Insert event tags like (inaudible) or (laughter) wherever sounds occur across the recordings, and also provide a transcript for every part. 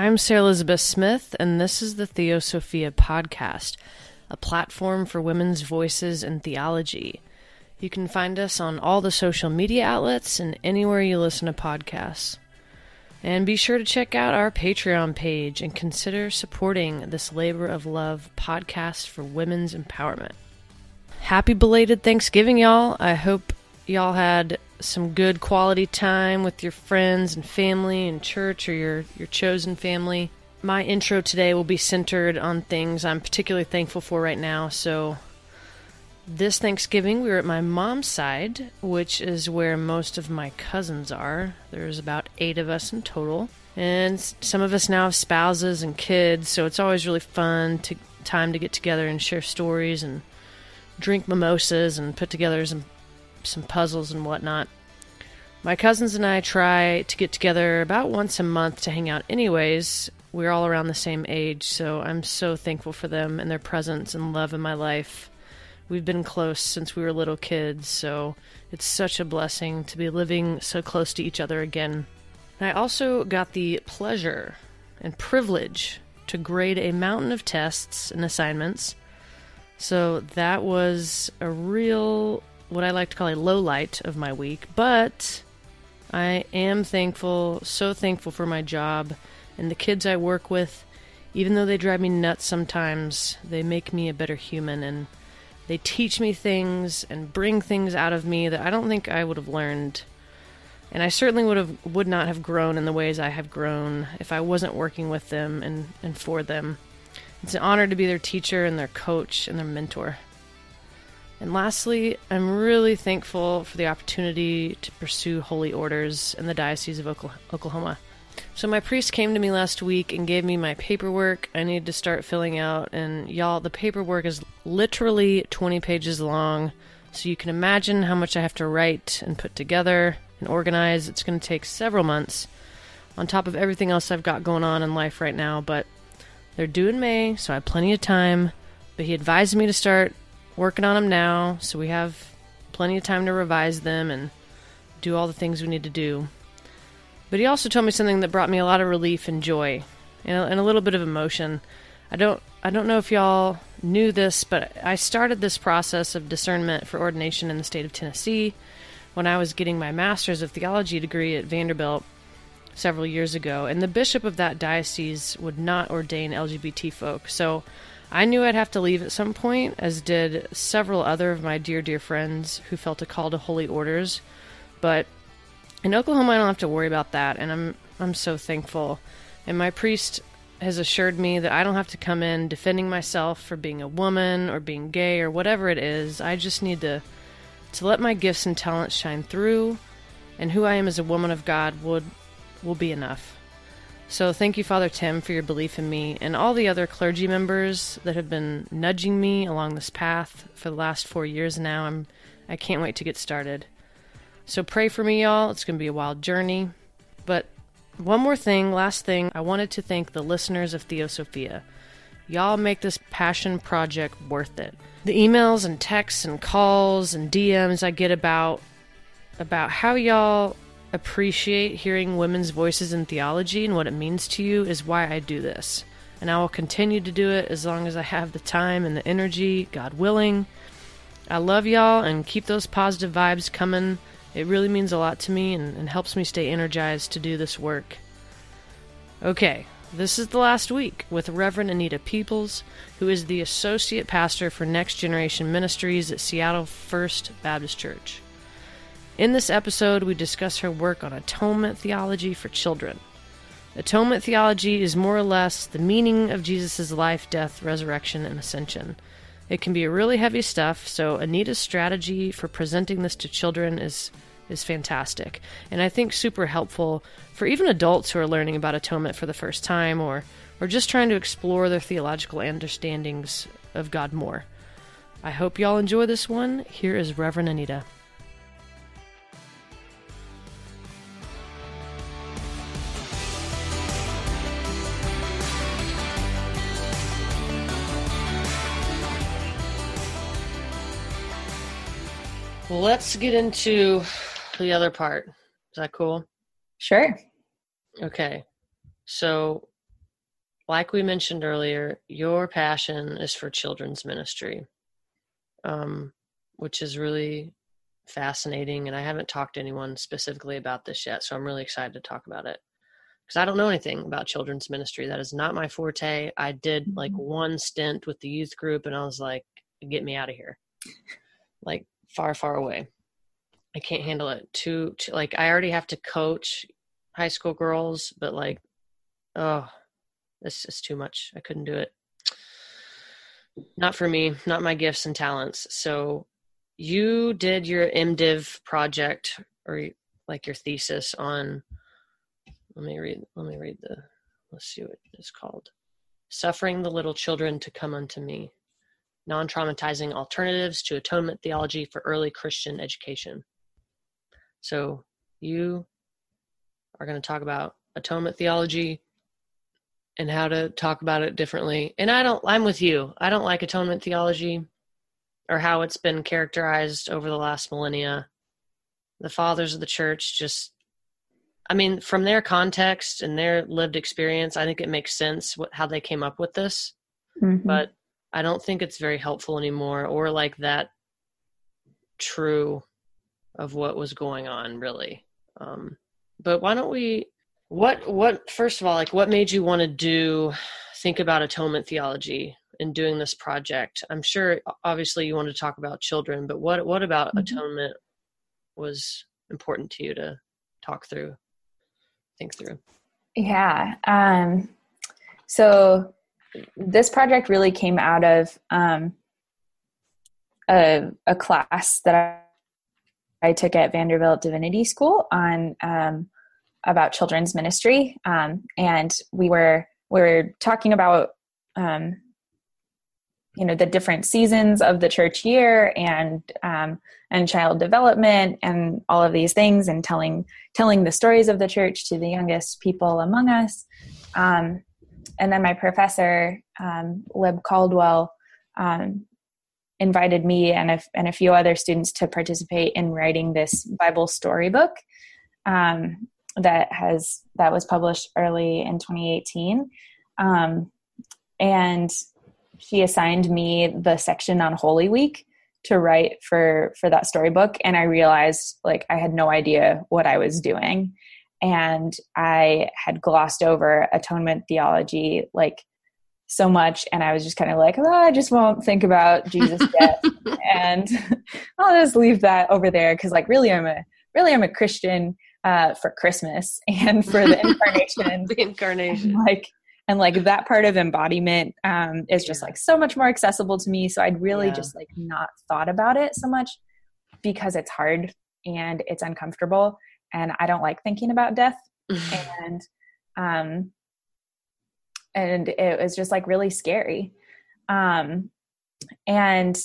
I'm Sarah Elizabeth Smith, and this is the Theosophia Podcast, a platform for women's voices in theology. You can find us on all the social media outlets and anywhere you listen to podcasts. And be sure to check out our Patreon page and consider supporting this labor of love podcast for women's empowerment. Happy belated Thanksgiving, y'all. I hope y'all had some good quality time with your friends and family and church or your, your chosen family. My intro today will be centered on things I'm particularly thankful for right now. So, this Thanksgiving, we were at my mom's side, which is where most of my cousins are. There's about eight of us in total. And some of us now have spouses and kids, so it's always really fun to time to get together and share stories and drink mimosas and put together some some puzzles and whatnot. My cousins and I try to get together about once a month to hang out, anyways. We're all around the same age, so I'm so thankful for them and their presence and love in my life. We've been close since we were little kids, so it's such a blessing to be living so close to each other again. I also got the pleasure and privilege to grade a mountain of tests and assignments. So that was a real what I like to call a low light of my week, but I am thankful, so thankful for my job and the kids I work with. Even though they drive me nuts sometimes, they make me a better human and they teach me things and bring things out of me that I don't think I would have learned. And I certainly would have would not have grown in the ways I have grown if I wasn't working with them and, and for them. It's an honor to be their teacher and their coach and their mentor. And lastly, I'm really thankful for the opportunity to pursue holy orders in the Diocese of Oklahoma. So, my priest came to me last week and gave me my paperwork I need to start filling out. And y'all, the paperwork is literally 20 pages long. So, you can imagine how much I have to write and put together and organize. It's going to take several months on top of everything else I've got going on in life right now. But they're due in May, so I have plenty of time. But he advised me to start working on them now, so we have plenty of time to revise them and do all the things we need to do. But he also told me something that brought me a lot of relief and joy, and a, and a little bit of emotion. I don't I don't know if y'all knew this, but I started this process of discernment for ordination in the state of Tennessee when I was getting my master's of theology degree at Vanderbilt several years ago, and the bishop of that diocese would not ordain LGBT folk. So I knew I'd have to leave at some point, as did several other of my dear, dear friends who felt a call to holy orders. But in Oklahoma, I don't have to worry about that, and I'm I'm so thankful. And my priest has assured me that I don't have to come in defending myself for being a woman or being gay or whatever it is. I just need to to let my gifts and talents shine through, and who I am as a woman of God would will be enough. So thank you, Father Tim, for your belief in me and all the other clergy members that have been nudging me along this path for the last four years now. I'm I can't wait to get started. So pray for me, y'all. It's gonna be a wild journey. But one more thing, last thing, I wanted to thank the listeners of Theosophia. Y'all make this passion project worth it. The emails and texts and calls and DMs I get about about how y'all appreciate hearing women's voices in theology and what it means to you is why I do this. And I will continue to do it as long as I have the time and the energy, God willing. I love y'all and keep those positive vibes coming. It really means a lot to me and, and helps me stay energized to do this work. Okay, this is the last week with Reverend Anita Peoples, who is the Associate Pastor for Next Generation Ministries at Seattle First Baptist Church. In this episode, we discuss her work on atonement theology for children. Atonement theology is more or less the meaning of Jesus' life, death, resurrection, and ascension. It can be really heavy stuff, so Anita's strategy for presenting this to children is is fantastic, and I think super helpful for even adults who are learning about atonement for the first time or or just trying to explore their theological understandings of God more. I hope y'all enjoy this one. Here is Reverend Anita. Let's get into the other part. Is that cool? Sure. Okay. So like we mentioned earlier, your passion is for children's ministry, um, which is really fascinating. And I haven't talked to anyone specifically about this yet, so I'm really excited to talk about it because I don't know anything about children's ministry. That is not my forte. I did like mm-hmm. one stint with the youth group, and I was like, "Get me out of here!" Like far, far away. I can't handle it. Too, too like I already have to coach high school girls, but like, oh, this is too much. I couldn't do it. Not for me. Not my gifts and talents. So, you did your MDiv project or like your thesis on let me read let me read the let's see what it's called suffering the little children to come unto me non-traumatizing alternatives to atonement theology for early christian education so you are going to talk about atonement theology and how to talk about it differently and i don't i'm with you i don't like atonement theology or how it's been characterized over the last millennia the fathers of the church just I mean, from their context and their lived experience, I think it makes sense what, how they came up with this. Mm-hmm. But I don't think it's very helpful anymore or like that true of what was going on really. Um, but why don't we what what first of all like what made you want to do think about atonement theology in doing this project? I'm sure obviously you want to talk about children, but what what about mm-hmm. atonement was important to you to talk through? think through? Yeah. Um, so this project really came out of um, a, a, class that I, I, took at Vanderbilt Divinity School on um, about children's ministry, um, and we were we were talking about um, you know the different seasons of the church year and um, and child development and all of these things and telling telling the stories of the church to the youngest people among us. Um, and then my professor um, lib caldwell um, invited me and a, and a few other students to participate in writing this bible storybook um, that has that was published early in 2018 um, and she assigned me the section on Holy Week to write for for that storybook. And I realized like I had no idea what I was doing and I had glossed over atonement theology like so much and I was just kind of like, oh, I just won't think about Jesus' (laughs) death and (laughs) I'll just leave that over there because like really I'm a really I'm a Christian uh, for Christmas (laughs) and for the incarnation. the incarnation. Like and like that part of embodiment um, is just like so much more accessible to me so i'd really yeah. just like not thought about it so much because it's hard and it's uncomfortable and i don't like thinking about death. (laughs) And um and it was just like really scary. Um and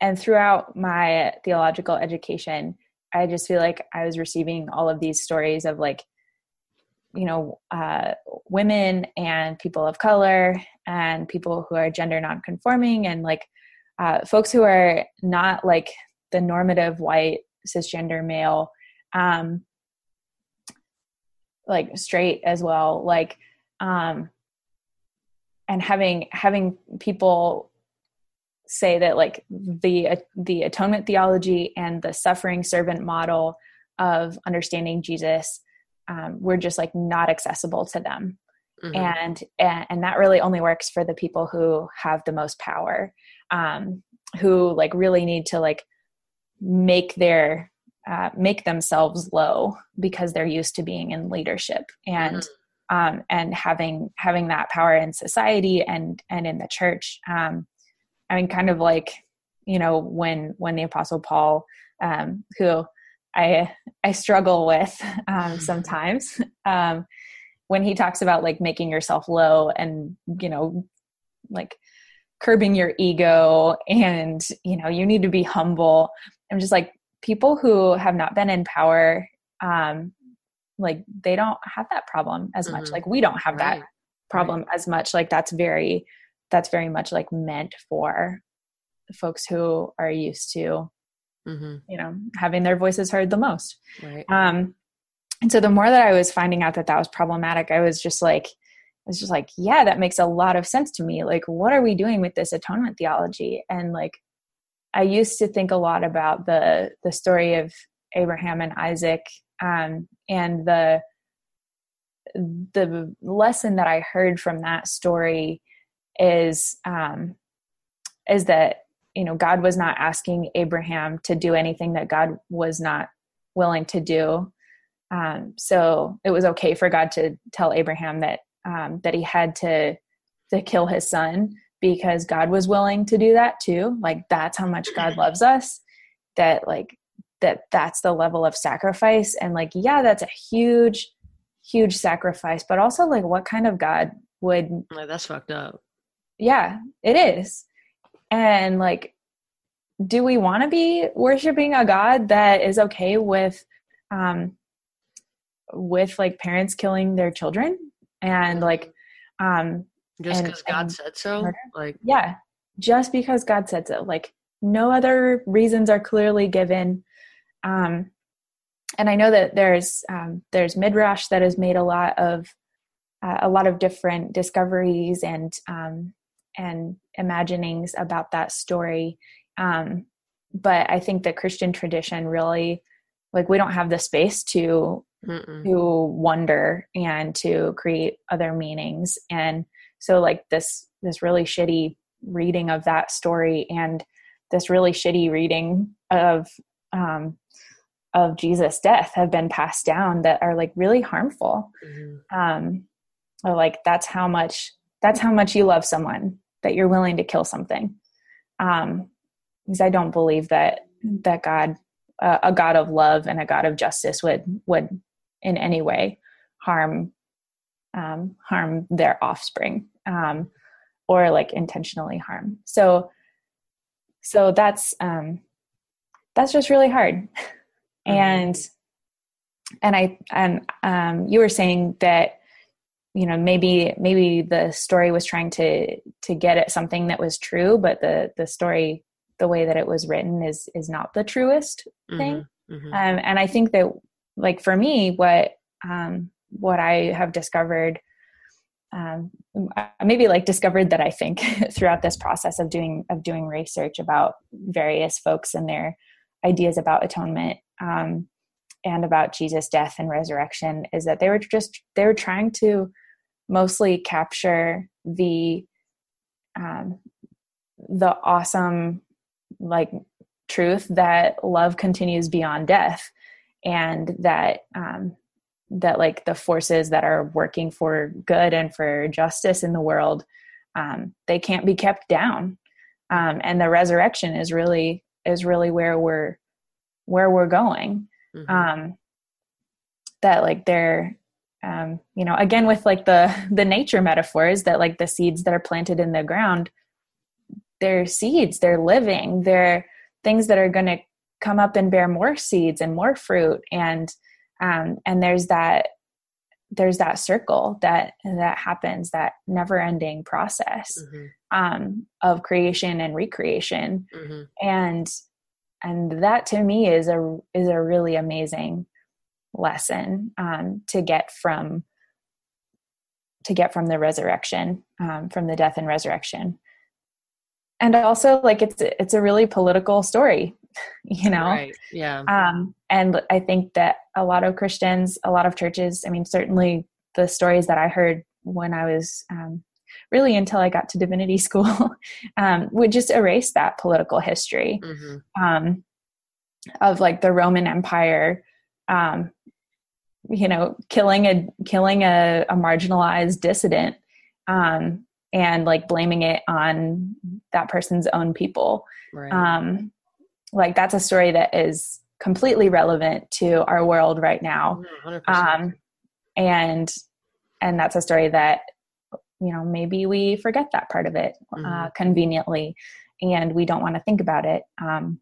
and throughout my theological education i just feel like i was receiving all of these stories of like you know uh, women and people of color and people who are gender nonconforming and like uh, folks who are not like the normative white cisgender male um, like straight as well like um, and having having people say that like the the atonement theology and the suffering servant model of understanding Jesus um, we're just like not accessible to them mm-hmm. and, and and that really only works for the people who have the most power um, who like really need to like make their uh, make themselves low because they're used to being in leadership and mm-hmm. um, and having having that power in society and and in the church um, i mean kind of like you know when when the apostle paul um, who I I struggle with um, (laughs) sometimes um, when he talks about like making yourself low and you know like curbing your ego and you know you need to be humble. I'm just like people who have not been in power um, like they don't have that problem as much mm-hmm. like we don't have right. that problem right. as much like that's very that's very much like meant for folks who are used to mm-hmm. you know having their voices heard the most right. um and so the more that i was finding out that that was problematic i was just like I was just like, yeah, that makes a lot of sense to me. Like, what are we doing with this atonement theology? And like, I used to think a lot about the the story of Abraham and Isaac um, and the the lesson that I heard from that story is um, is that you know God was not asking Abraham to do anything that God was not willing to do. Um, so it was okay for God to tell Abraham that um, that he had to to kill his son because God was willing to do that too. Like that's how much God loves us. That like that that's the level of sacrifice and like yeah, that's a huge huge sacrifice, but also like what kind of God would like that's fucked up. Yeah, it is. And like do we want to be worshiping a God that is okay with um with like parents killing their children and like um just because God said so? Murder. Like yeah, just because God said so. Like no other reasons are clearly given. Um, and I know that there's um, there's midrash that has made a lot of uh, a lot of different discoveries and um, and imaginings about that story. Um, but I think the Christian tradition really like we don't have the space to Mm-mm. to wonder and to create other meanings and so like this this really shitty reading of that story and this really shitty reading of um of jesus death have been passed down that are like really harmful mm-hmm. um or like that's how much that's how much you love someone that you're willing to kill something um because i don't believe that that god uh, a god of love and a god of justice would would in any way harm um, harm their offspring um, or like intentionally harm so so that's um, that's just really hard mm-hmm. and and i and um, you were saying that you know maybe maybe the story was trying to to get at something that was true but the the story the way that it was written is is not the truest thing mm-hmm. Mm-hmm. Um, and i think that like for me what um, what i have discovered um, maybe like discovered that i think (laughs) throughout this process of doing of doing research about various folks and their ideas about atonement um, and about jesus death and resurrection is that they were just they were trying to mostly capture the um, the awesome like truth that love continues beyond death and that um, that like the forces that are working for good and for justice in the world um, they can't be kept down um, and the resurrection is really is really where we're where we're going mm-hmm. um, that like they're um, you know again with like the (laughs) the nature metaphors that like the seeds that are planted in the ground they're seeds they're living they're things that are going to come up and bear more seeds and more fruit and um, and there's that there's that circle that that happens that never ending process mm-hmm. um, of creation and recreation mm-hmm. and and that to me is a is a really amazing lesson um, to get from to get from the resurrection um, from the death and resurrection and also like it's it's a really political story (laughs) you know right. yeah um and i think that a lot of christians a lot of churches i mean certainly the stories that i heard when i was um, really until i got to divinity (laughs) school um, would just erase that political history mm-hmm. um, of like the roman empire um, you know killing a killing a, a marginalized dissident um, and like blaming it on that person's own people right. um like that's a story that is completely relevant to our world right now 100%. um and and that's a story that you know maybe we forget that part of it uh, mm-hmm. uh, conveniently and we don't want to think about it um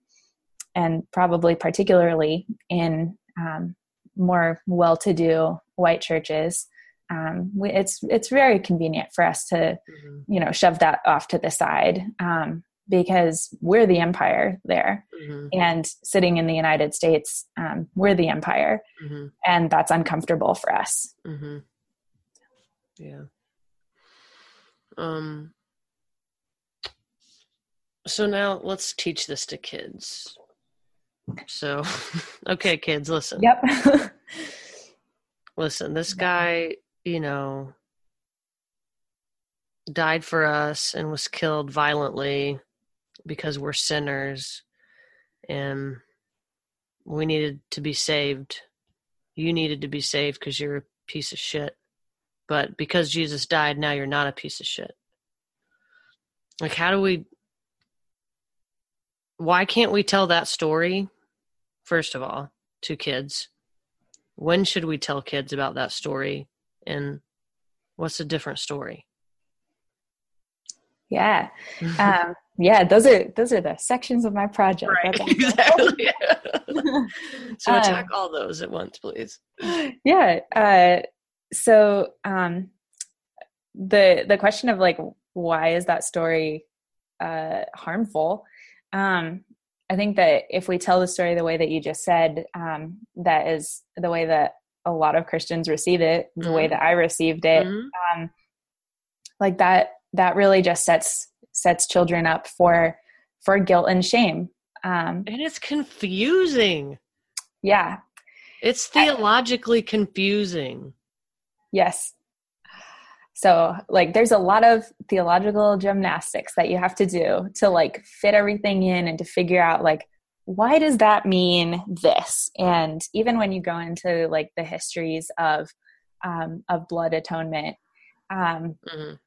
and probably particularly in um, more well-to-do white churches um, we, it's it's very convenient for us to mm-hmm. you know shove that off to the side um, because we're the empire there mm-hmm. and sitting in the united states um, we're the empire mm-hmm. and that's uncomfortable for us mm-hmm. yeah Um, so now let's teach this to kids. So, (laughs) okay, kids, listen. Yep. listen, this guy, you know, died for us and was killed violently because we're sinners and we needed to be saved. You needed to be saved because you're a piece of shit. But because Jesus died, now you're not a piece of shit. Like, how do we. Why can't we tell that story, first of all, to kids? When should we tell kids about that story? And what's a different story? Yeah. (laughs) Um, yeah, those are those are the sections of my project. Right. (laughs) Exactly. (laughs) so Um, attack all those at once, please. yeah. Uh, so um, the the question of like why is that story uh, harmful? Um, I think that if we tell the story the way that you just said, um, that is the way that a lot of Christians receive it, the way Mhm. that I received it. Mhm. Um, like that, that really just sets sets children up for for guilt and shame. Um, And it's confusing. yeah. It's theologically confusing. Yes. So, like, there's a lot of theological gymnastics that you have to do to like fit everything in and to figure out like why does that mean this? And even when you go into like the histories of um, of blood atonement, um, Mhm.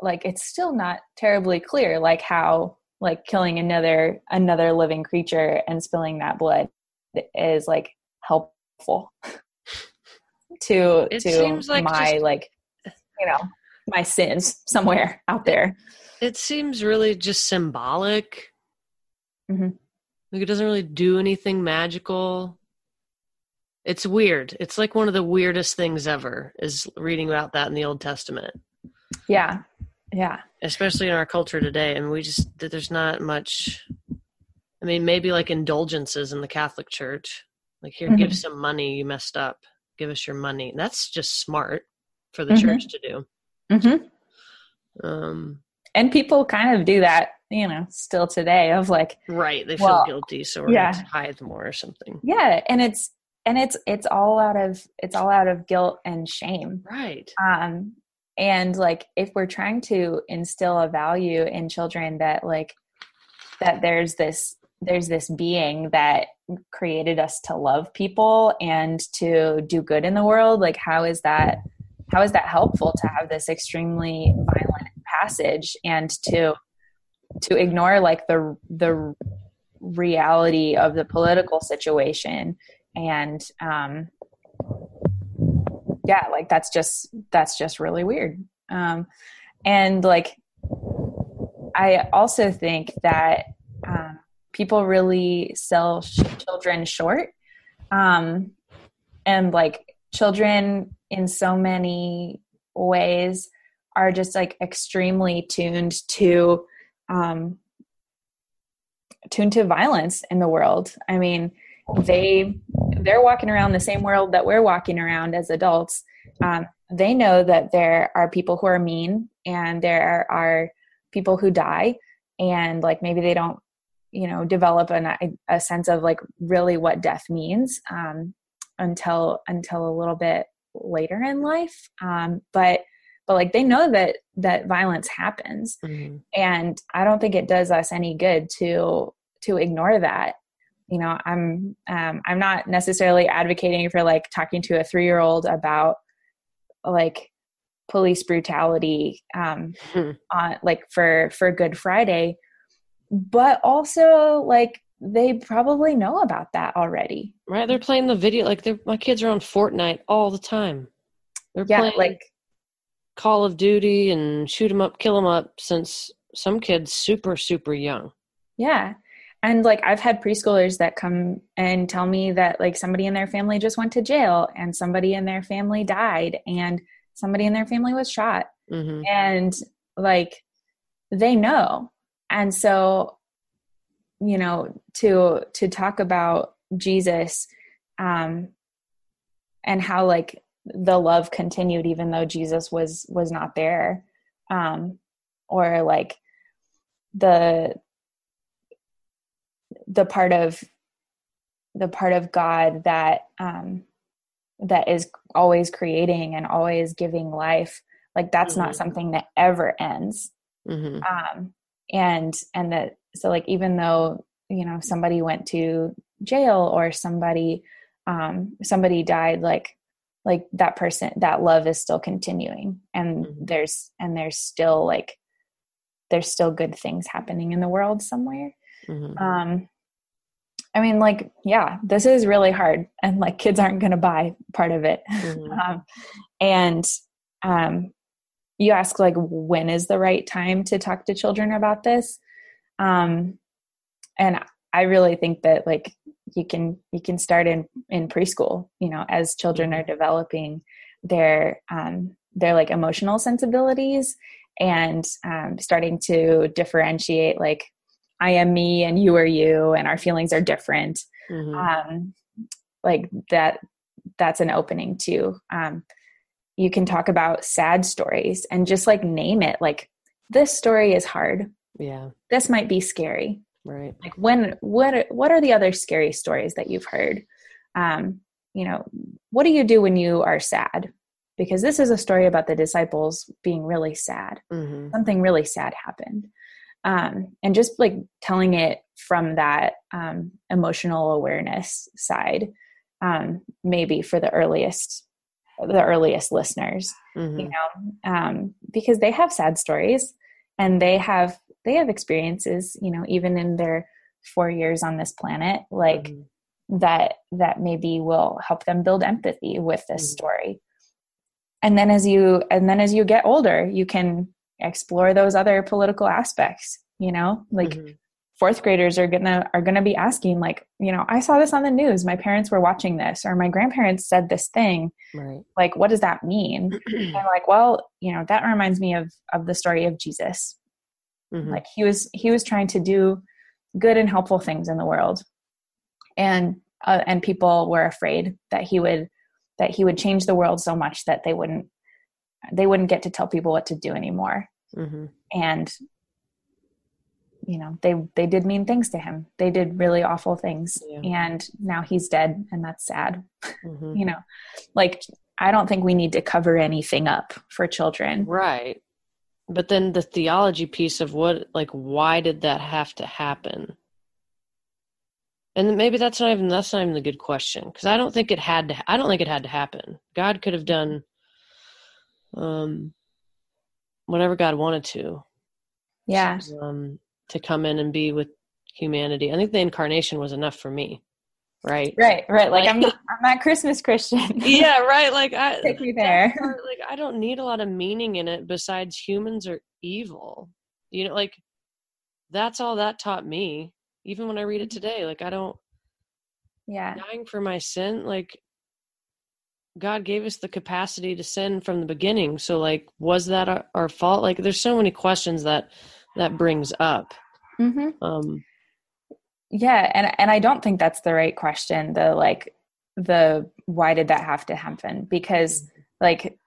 Like it's still not terribly clear, like how like killing another another living creature and spilling that blood is like helpful (laughs) to It to like my just- like you know my sins somewhere out there It seems really just symbolic. mm-hmm. Like it doesn't really do anything magical. It's weird. It's like one of the weirdest things ever is reading about that in the Old Testament, yeah yeah especially in our culture today. And we just there's not much. I mean, maybe like indulgences in the Catholic Church. Like here, give Mhm. some money. You messed up. Give us your money. That's just smart for the Mhm. church to do. hmm Um, and people kind of do that you know still today of like right. They feel Well, guilty, so we're yeah. going to tithe more or something. yeah and it's and it's it's all out of it's all out of guilt and shame Right. um and like if we're trying to instill a value in children that like that there's this there's this being that created us to love people and to do good in the world like how is that how is that helpful to have this extremely violent passage and to to ignore like the the reality of the political situation? And um yeah like that's just that's just really weird. Um and like i also think that um, people really sell sh- children short. Um and like children in so many ways are just like extremely tuned to um tuned to violence in the world. I mean they they're walking around the same world that we're walking around as adults um, they know that there are people who are mean and there are people who die. And like maybe they don't you know develop an, a sense of like really what death means um, until until a little bit later in life. Um, but but like they know that that violence happens. Mhm. and i don't think it does us any good to to ignore that you know i'm um, i'm not necessarily advocating for like talking to a three year old about like police brutality um Hmm. on like for for good friday but also like they probably know about that already Right, they're playing the video like they're my kids are on Fortnite all the time. They're yeah playing like Call of Duty and shoot 'em up, kill 'em up since some kids super super young. Yeah. And like I've had preschoolers that come and tell me that like somebody in their family just went to jail and somebody in their family died and somebody in their family was shot hmm and like they know. And so you know to to talk about Jesus um and how like the love continued even though Jesus was was not there um or like the the part of the part of god that um that is always creating and always giving life like that's mm-hmm. not something that ever ends mm-hmm. um and and that so like even though you know somebody went to jail or somebody um somebody died like like that person that love is still continuing and mm-hmm. there's and there's still like there's still good things happening in the world somewhere mm-hmm. um i mean like yeah this is really hard and like kids aren't going to buy part of it. Mm-hmm. (laughs) um and um you ask like when is the right time to talk to children about this? Um and i really think that like you can you can start in in preschool you know as children are developing their um their like emotional sensibilities and um, starting to differentiate like i am me and you are you and our feelings are different. Mm-hmm. um like that that's an opening too. Um you can talk about sad stories and just like name it like this story is hard. Yeah. This might be scary. Right. Like when what what are the other scary stories that you've heard? Um you know what do you do when you are sad? Because this is a story about the disciples being really sad. Mm-hmm. something really sad happened um and just like telling it from that um emotional awareness side um maybe for the earliest the earliest listeners mm-hmm. you know um because they have sad stories and they have they have experiences you know even in their four years on this planet like mm-hmm. that that maybe will help them build empathy with this mm-hmm. story and then as you and then as you get older you can explore those other political aspects you know like mm-hmm. fourth graders are gonna are gonna be asking like you know i saw this on the news my parents were watching this or my grandparents said this thing right like what does that mean (clears throat) and like well you know that reminds me of of the story of jesus Mm-hmm. Like he was he was trying to do good and helpful things in the world. And uh, and people were afraid that he would that he would change the world so much that they wouldn't they wouldn't get to tell people what to do anymore. Mm-hmm. And you know they they did mean things to him they did really awful things yeah. and now he's dead and that's sad mm-hmm. (laughs) you know like i don't think we need to cover anything up for children right but then the theology piece of what like why did that have to happen and maybe that's not even that's not even the good question because i don't think it had to i don't think it had to happen god could have done um whatever god wanted to. Yeah. Um to come in and be with humanity. I think the incarnation was enough for me right? Right right. Like, like i'm not i'm not christmas christian. (laughs) Yeah right. Like i take me there. like i don't need a lot of meaning in it besides humans are evil. You know like that's all that taught me even when i read it mm-hmm. today. Like i don't yeah. dying for my sin like god gave us the capacity to sin from the beginning. So like was that our, our fault? Like there's so many questions that that brings up. Mm-hmm. um yeah and and i don't think that's the right question the like the why did that have to happen? Because like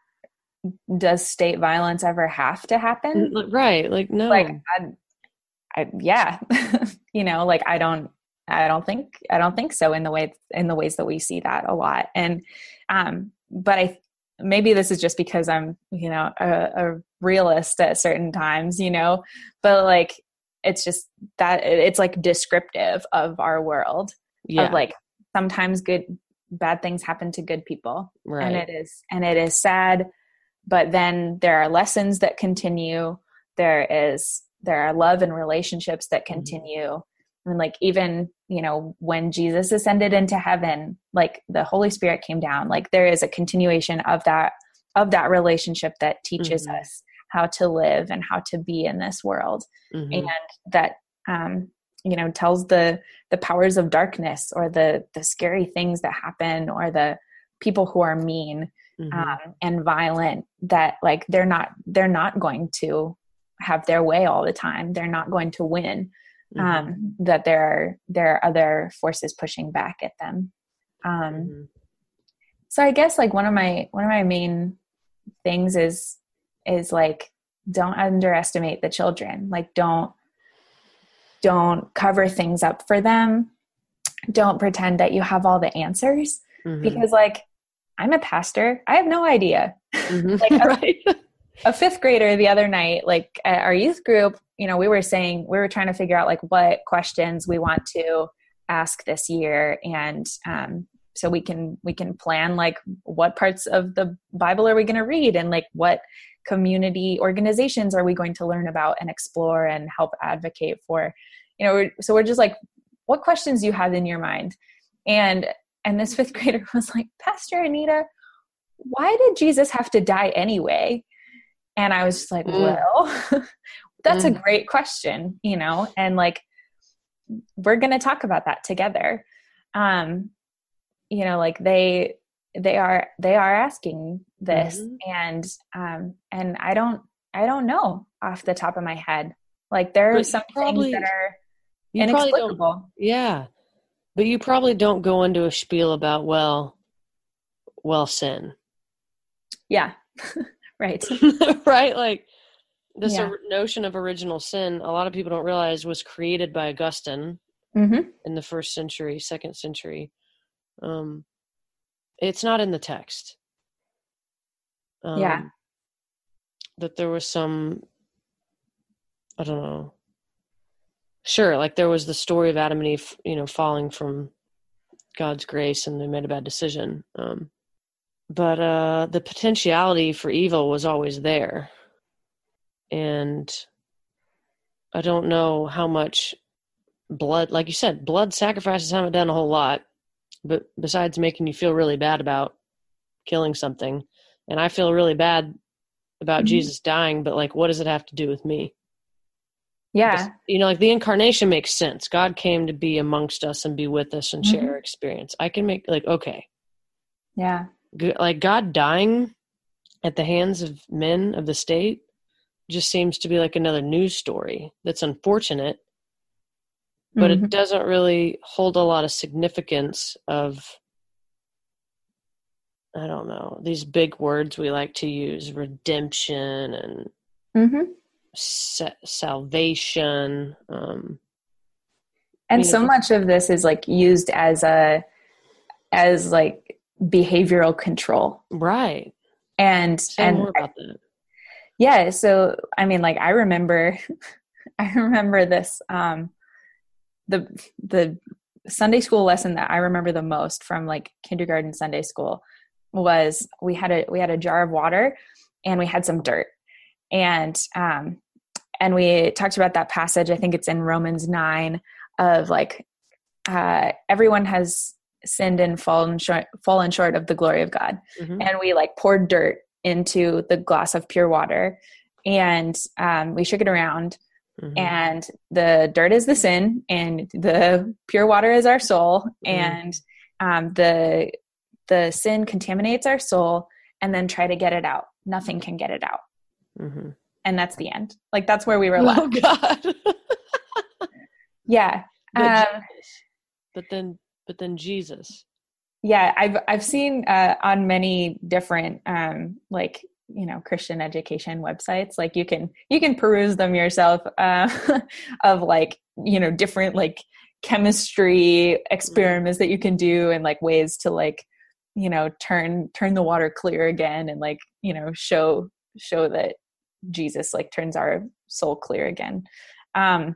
does state violence ever have to happen? Right like no. Like I, I, yeah (laughs) you know like i don't i don't think i don't think so in the way in the ways that we see that a lot. And um but i maybe this is just because i'm you know a, a realist at certain times you know but like it's just that it's like descriptive of our world yeah. of like sometimes good bad things happen to good people right. and it is and it is sad but then there are lessons that continue there is there are love and relationships that mm-hmm. continue. And like even you know when jesus ascended into heaven like the holy spirit came down like there is a continuation of that of that relationship that teaches mm-hmm. us how to live and how to be in this world mm-hmm. and that um, you know tells the the powers of darkness or the the scary things that happen or the people who are mean mm-hmm. um, and violent that like they're not they're not going to have their way all the time they're not going to win mm-hmm. um, that there are there are other forces pushing back at them um, mm-hmm. so i guess like one of my one of my main things is is like don't underestimate the children like don't don't cover things up for them don't pretend that you have all the answers mm-hmm. because like i'm a pastor i have no idea mm-hmm. (laughs) like (laughs) right. A fifth grader the other night like at our youth group you know we were saying we were trying to figure out like what questions we want to ask this year. And um, so we can we can plan like what parts of the bible are we going to read? And like what community organizations are we going to learn about and explore and help advocate for? You know so we're just like what questions you have in your mind? And and this fifth (laughs) grader was like pastor anita why did jesus have to die anyway and i was just like mm. well (laughs) that's mm. a great question you know? And like we're going to talk about that together. Um you know like they they are they are asking this mm-hmm. and um and i don't i don't know off the top of my head. Like there are some probably, things that are inexplicable. Yeah. But you probably don't go into a spiel about well well sin. Yeah (laughs) right (laughs) right like this yeah. notion of original sin a lot of people don't realize was created by augustine mm-hmm. in the first century second century um, it's not in the text. Um, yeah. That there was some, I don't know. Sure, like there was the story of Adam and Eve, you know, falling from God's grace and they made a bad decision. Um, but uh, the potentiality for evil was always there. And I don't know how much blood, like you said, blood sacrifices haven't done a whole lot but besides making you feel really bad about killing something. And i feel really bad about mm-hmm. jesus dying but like what does it have to do with me? Yeah. You know like the incarnation makes sense. God came to be amongst us and be with us and mm-hmm. share our experience. I can make like okay. Yeah like god dying at the hands of men of the state just seems to be like another news story that's unfortunate but mm-hmm. it doesn't really hold a lot of significance of i don't know these big words we like to use redemption and mm-hmm. sa- salvation um, and so know, much of this is like used as a as like behavioral control. Right. And Say and more about that. yeah so i mean like i remember (laughs) i remember this um the the Sunday school lesson that I remember the most from like kindergarten Sunday school was we had a we had a jar of water and we had some dirt. And um and we talked about that passage I think it's in Romans 9 of like uh everyone has sinned and fallen short fallen short of the glory of God mm-hmm. and we like poured dirt into the glass of pure water and um we shook it around Mm-hmm. And the dirt is the sin, and the pure water is our soul, mm-hmm. and um, the the sin contaminates our soul, and then try to get it out. Nothing can get it out, mm-hmm. and that's the end. Like that's where we were left. Oh God. (laughs) yeah. But, um, but then, but then Jesus. Yeah, I've I've seen uh, on many different um, like you know christian education websites like you can you can peruse them yourself uh, (laughs) of like you know different like chemistry experiments that you can do and like ways to like you know turn turn the water clear again and like you know show show that jesus like turns our soul clear again um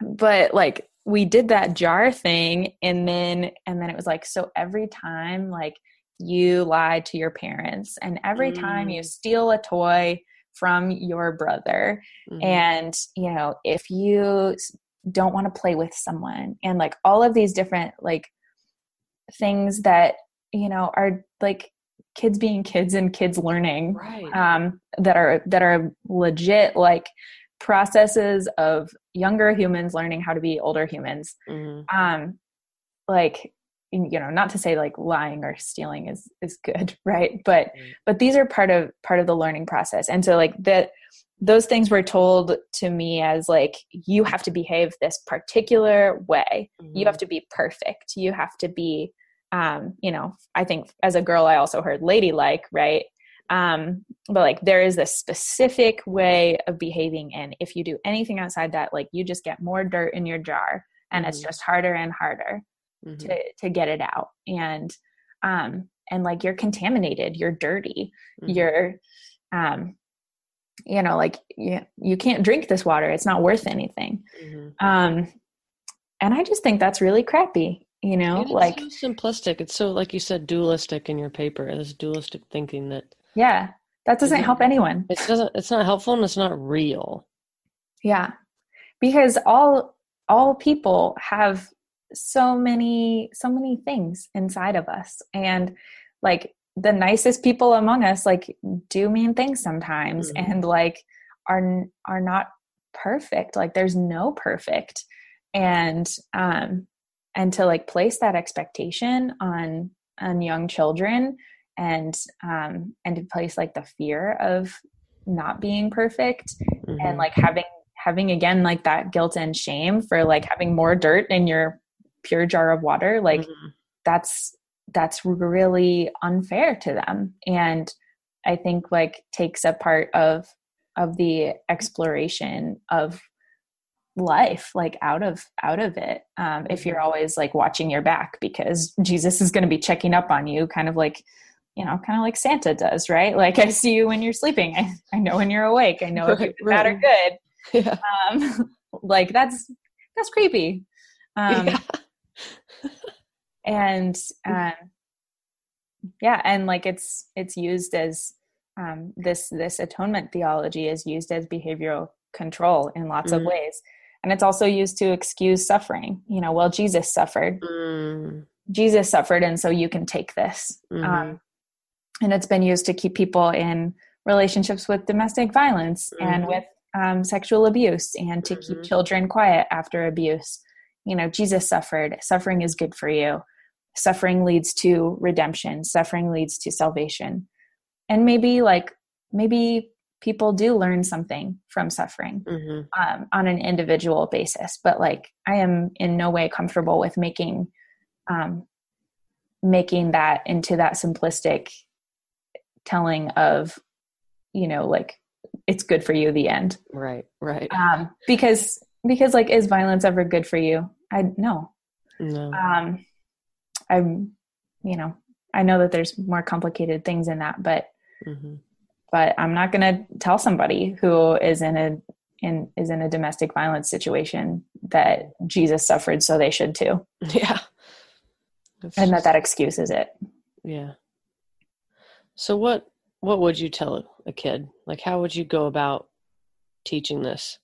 but like we did that jar thing and then and then it was like so every time like you lied to your parents and every mm. time you mm. steal a toy from your brother mm. and you know if you don't want to play with someone and like all of these different like things that you know are like kids being kids and kids learning right. um, that are that are legit like processes of younger humans learning how to be older humans mm. um like you know not to say like lying or stealing is is good (laughs) right but mm. but these are part of part of the learning process and so like that those things were told to me as like you have to behave this particular way mm-hmm. you have mm-hmm. to be perfect you have to be um you know i think as a girl i also heard ladylike right um but like there is a specific way of behaving and if you do anything outside that like you just get more dirt in your jar and mm-hmm. it's just harder and harder mm-hmm. to to get it out and um and like you're contaminated you're dirty mm-hmm. you're um you know like you, you can't drink this water it's not worth anything mm-hmm. um and i just think that's really crappy you know like so simplistic it's so like you said dualistic in your paper this dualistic thinking that yeah that doesn't help anyone. It doesn't it's not helpful and it's not real. Yeah because all all people have so many so many things inside of us. And like the nicest people among us like do mean things sometimes mm-hmm. and like are are not perfect. Like there's no perfect. And um and to like place that expectation on on young children and um and to place like the fear of not being perfect mm-hmm. and like having having again like that guilt and shame for like having more dirt in your pure jar of water like mm-hmm. that's that's really unfair to them and i think like takes a part of of the exploration of life like out of out of it um if you're mm-hmm. always like watching your back because jesus is going to be checking up on you kind of like you know kind of like santa does right like i see you when you're sleeping i, I know when you're awake i know right, if you're right. bad or good (laughs) yeah. um (laughs) like that's that's creepy um yeah (laughs) and um, yeah and like it's it's used as um, this this atonement theology is used as behavioral control in lots mm. of ways and it's also used to excuse suffering you know well jesus suffered mm. jesus suffered and so you can take this mm-hmm. um, and it's been used to keep people in relationships with domestic violence mm-hmm. and with um, sexual abuse and to mm-hmm. keep children quiet after abuse you know jesus suffered suffering is good for you suffering leads to redemption suffering leads to salvation and maybe like maybe people do learn something from suffering mm-hmm. um, on an individual basis but like i am in no way comfortable with making um, making that into that simplistic telling of you know like it's good for you the end. Right right. Um, because because like is violence ever good for you? I no. No. Um i'm you know i know that there's more complicated things in that but mm-hmm. but i'm not going to tell somebody who is in a in is in a domestic violence situation that jesus suffered so they should too. (laughs) Yeah. That's and just, that that excuses it. Yeah so what what would you tell a kid like how would you go about teaching this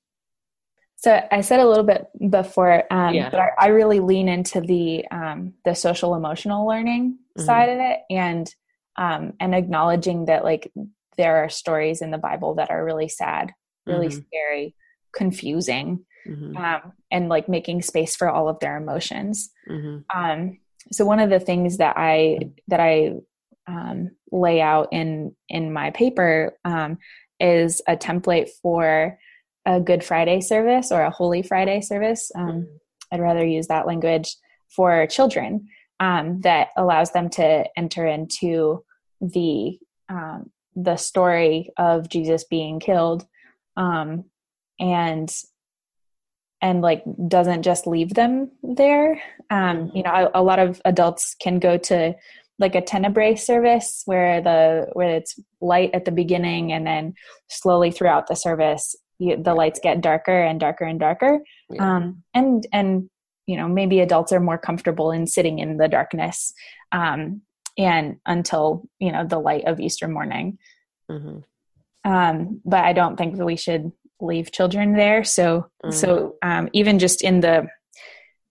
so I said a little bit before, um, yeah. but I, I, really lean into the um, the social emotional learning mm-hmm. side of it, and um, and acknowledging that like there are stories in the Bible that are really sad, really mm-hmm. scary, confusing, mm-hmm. Um, and like making space for all of their emotions. Mm-hmm. Um, so one of the things that I that I um, lay out in in my paper is a template for a Good Friday service or a Holy Friday service. Um, mm-hmm. I'd rather use that language for children um, that allows them to enter into the um, the story of Jesus being killed, um, and and like doesn't just leave them there. Um, you know, a, a lot of adults can go to like a tenebrae service where the where it's light at the beginning and then slowly throughout the service you, the lights get darker and darker and darker yeah. um, and and you know maybe adults are more comfortable in sitting in the darkness um, and until you know the light of easter morning mm-hmm. um, but i don't think that we should leave children there so mm-hmm. so um, even just in the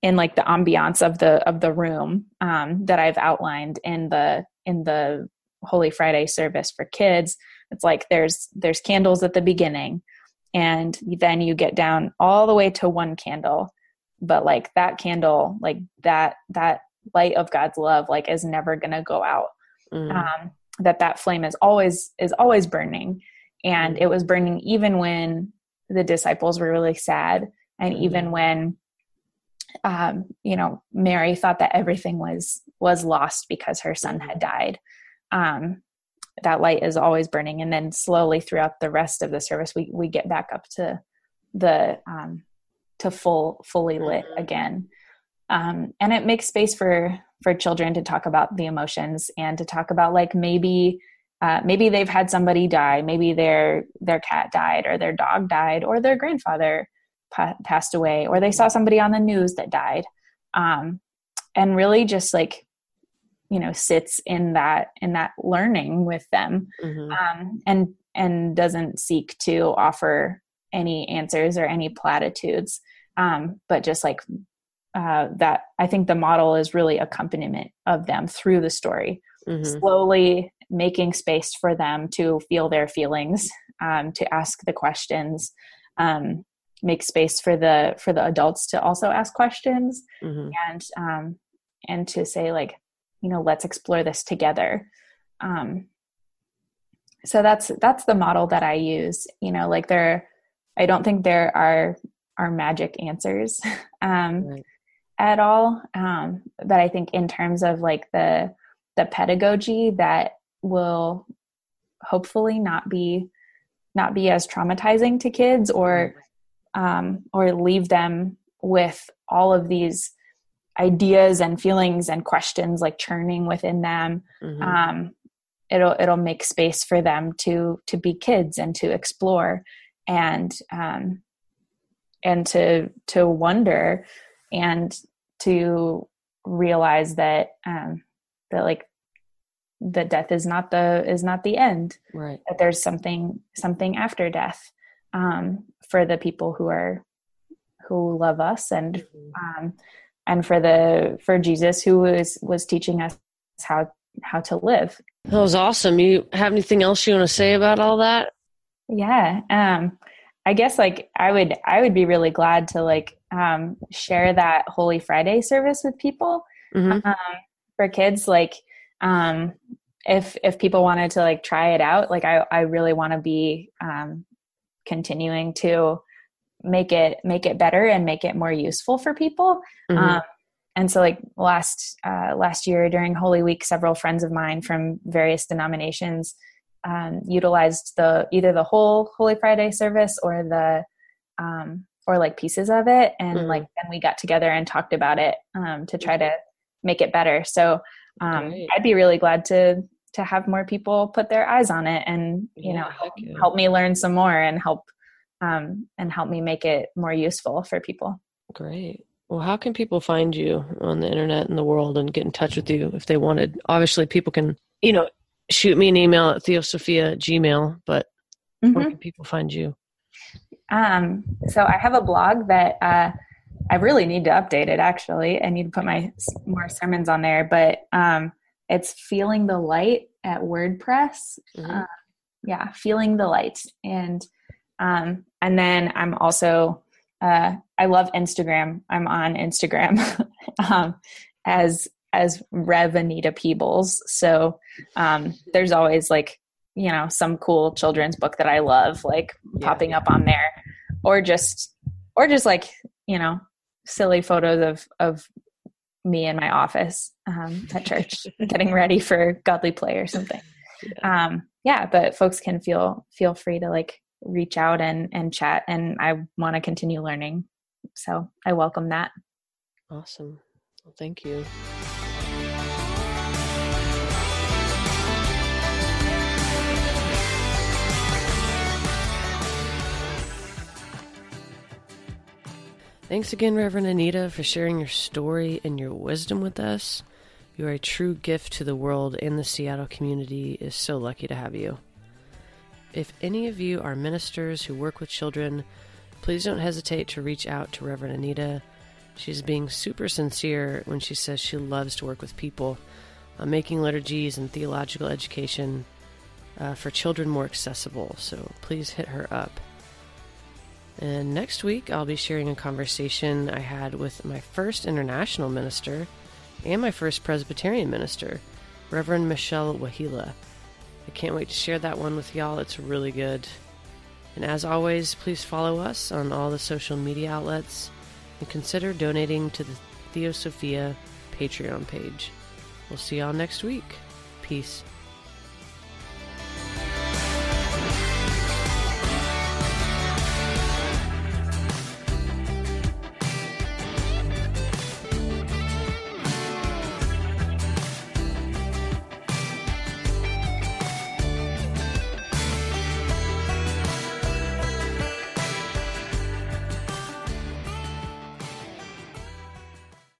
in like the ambiance of the of the room um, that i've outlined in the in the holy friday service for kids it's like there's there's candles at the beginning and then you get down all the way to one candle but like that candle like that that light of god's love like is never going to go out mm. um, that that flame is always is always burning and mm. it was burning even when the disciples were really sad and mm. even when um, you know mary thought that everything was was lost because her son had died. Um, that light is always burning. And then slowly throughout the rest of the service we we get back up to the um to full fully lit Mm-hmm. again. Um and it makes space for for children to talk about the emotions and to talk about like maybe uh, maybe they've had somebody die. Maybe their their cat died or their dog died or their grandfather pa- passed away or they saw somebody on the news that died um and really just like you know sits in that in that learning with them Mhm. um, and and doesn't seek to offer any answers or any platitudes um, but just like uh, that i think the model is really accompaniment of them through the story Mhm. slowly making space for them to feel their feelings um, to ask the questions um, make space for the for the adults to also ask questions Mhm. and um and to say like you know let's explore this together um so that's that's the model that i use you know like there i don't think there are are magic answers (laughs) um Right. at all um but i think in terms of like the the pedagogy that will hopefully not be not be as traumatizing to kids or um, or leave them with all of these ideas and feelings and questions like churning within them Mhm. um, it'll it'll make space for them to to be kids and to explore and um, and to to wonder and to realize that um, that like that death is not the is not the end right. that there's something something after death um, for the people who are who love us and Mhm. um, and for the for Jesus who was was teaching us how how to live. That was awesome. You have anything else you want to say about all that? Yeah. Um I guess like I would I would be really glad to like um share that Holy Friday service with people. Mhm. Um for kids like um if if people wanted to like try it out, like I I really want to be um continuing to make it make it better and make it more useful for people. Mhm. Um, and so like last uh, last year during Holy Week, several friends of mine from various denominations um, utilized the either the whole Holy Friday service or the um, or like pieces of it, and Mhm. like then we got together and talked about it um, to try to make it better. So um, I'd be really glad to to have more people put their eyes on it and you Yeah, know help, yeah. help me learn some more and help um, and help me make it more useful for people. Great. Well, how can people find you on the internet and the world and get in touch with you if they wanted? Obviously, people can, you know, shoot me an email at theosophia gmail, but where Mhm. can people find you? Um, so I have a blog that uh, I really need to update it. Actually, I need to put my more sermons on there. But um, it's feeling the light at WordPress. Mhm. Uh, yeah, feeling the light, and um, and then I'm also uh, I love Instagram. I'm on Instagram (laughs) um, as as Rev Anita Peebles. So um, there's always like you know some cool children's book that I love like Yeah. popping up on there, or just or just like you know silly photos of of me in my office um, at church getting ready for godly play or something. Um, yeah, but folks can feel feel free to like reach out and and chat, and I want to continue learning, so I welcome that. Awesome. Well, thank you. Thanks again, Reverend Anita, for sharing your story and your wisdom with us. You are a true gift to the world, and the Seattle community is so lucky to have you. If any of you are ministers who work with children, please don't hesitate to reach out to Reverend Anita. She's being super sincere when she says she loves to work with people on making liturgies and theological education uh, for children more accessible. So please hit her up. And next week, I'll be sharing a conversation I had with my first international minister and my first Presbyterian minister, Reverend Michelle Wahila. I can't wait to share that one with y'all. It's really good. And as always, please follow us on all the social media outlets and consider donating to the Theosophia Patreon page. We'll see y'all next week. Peace.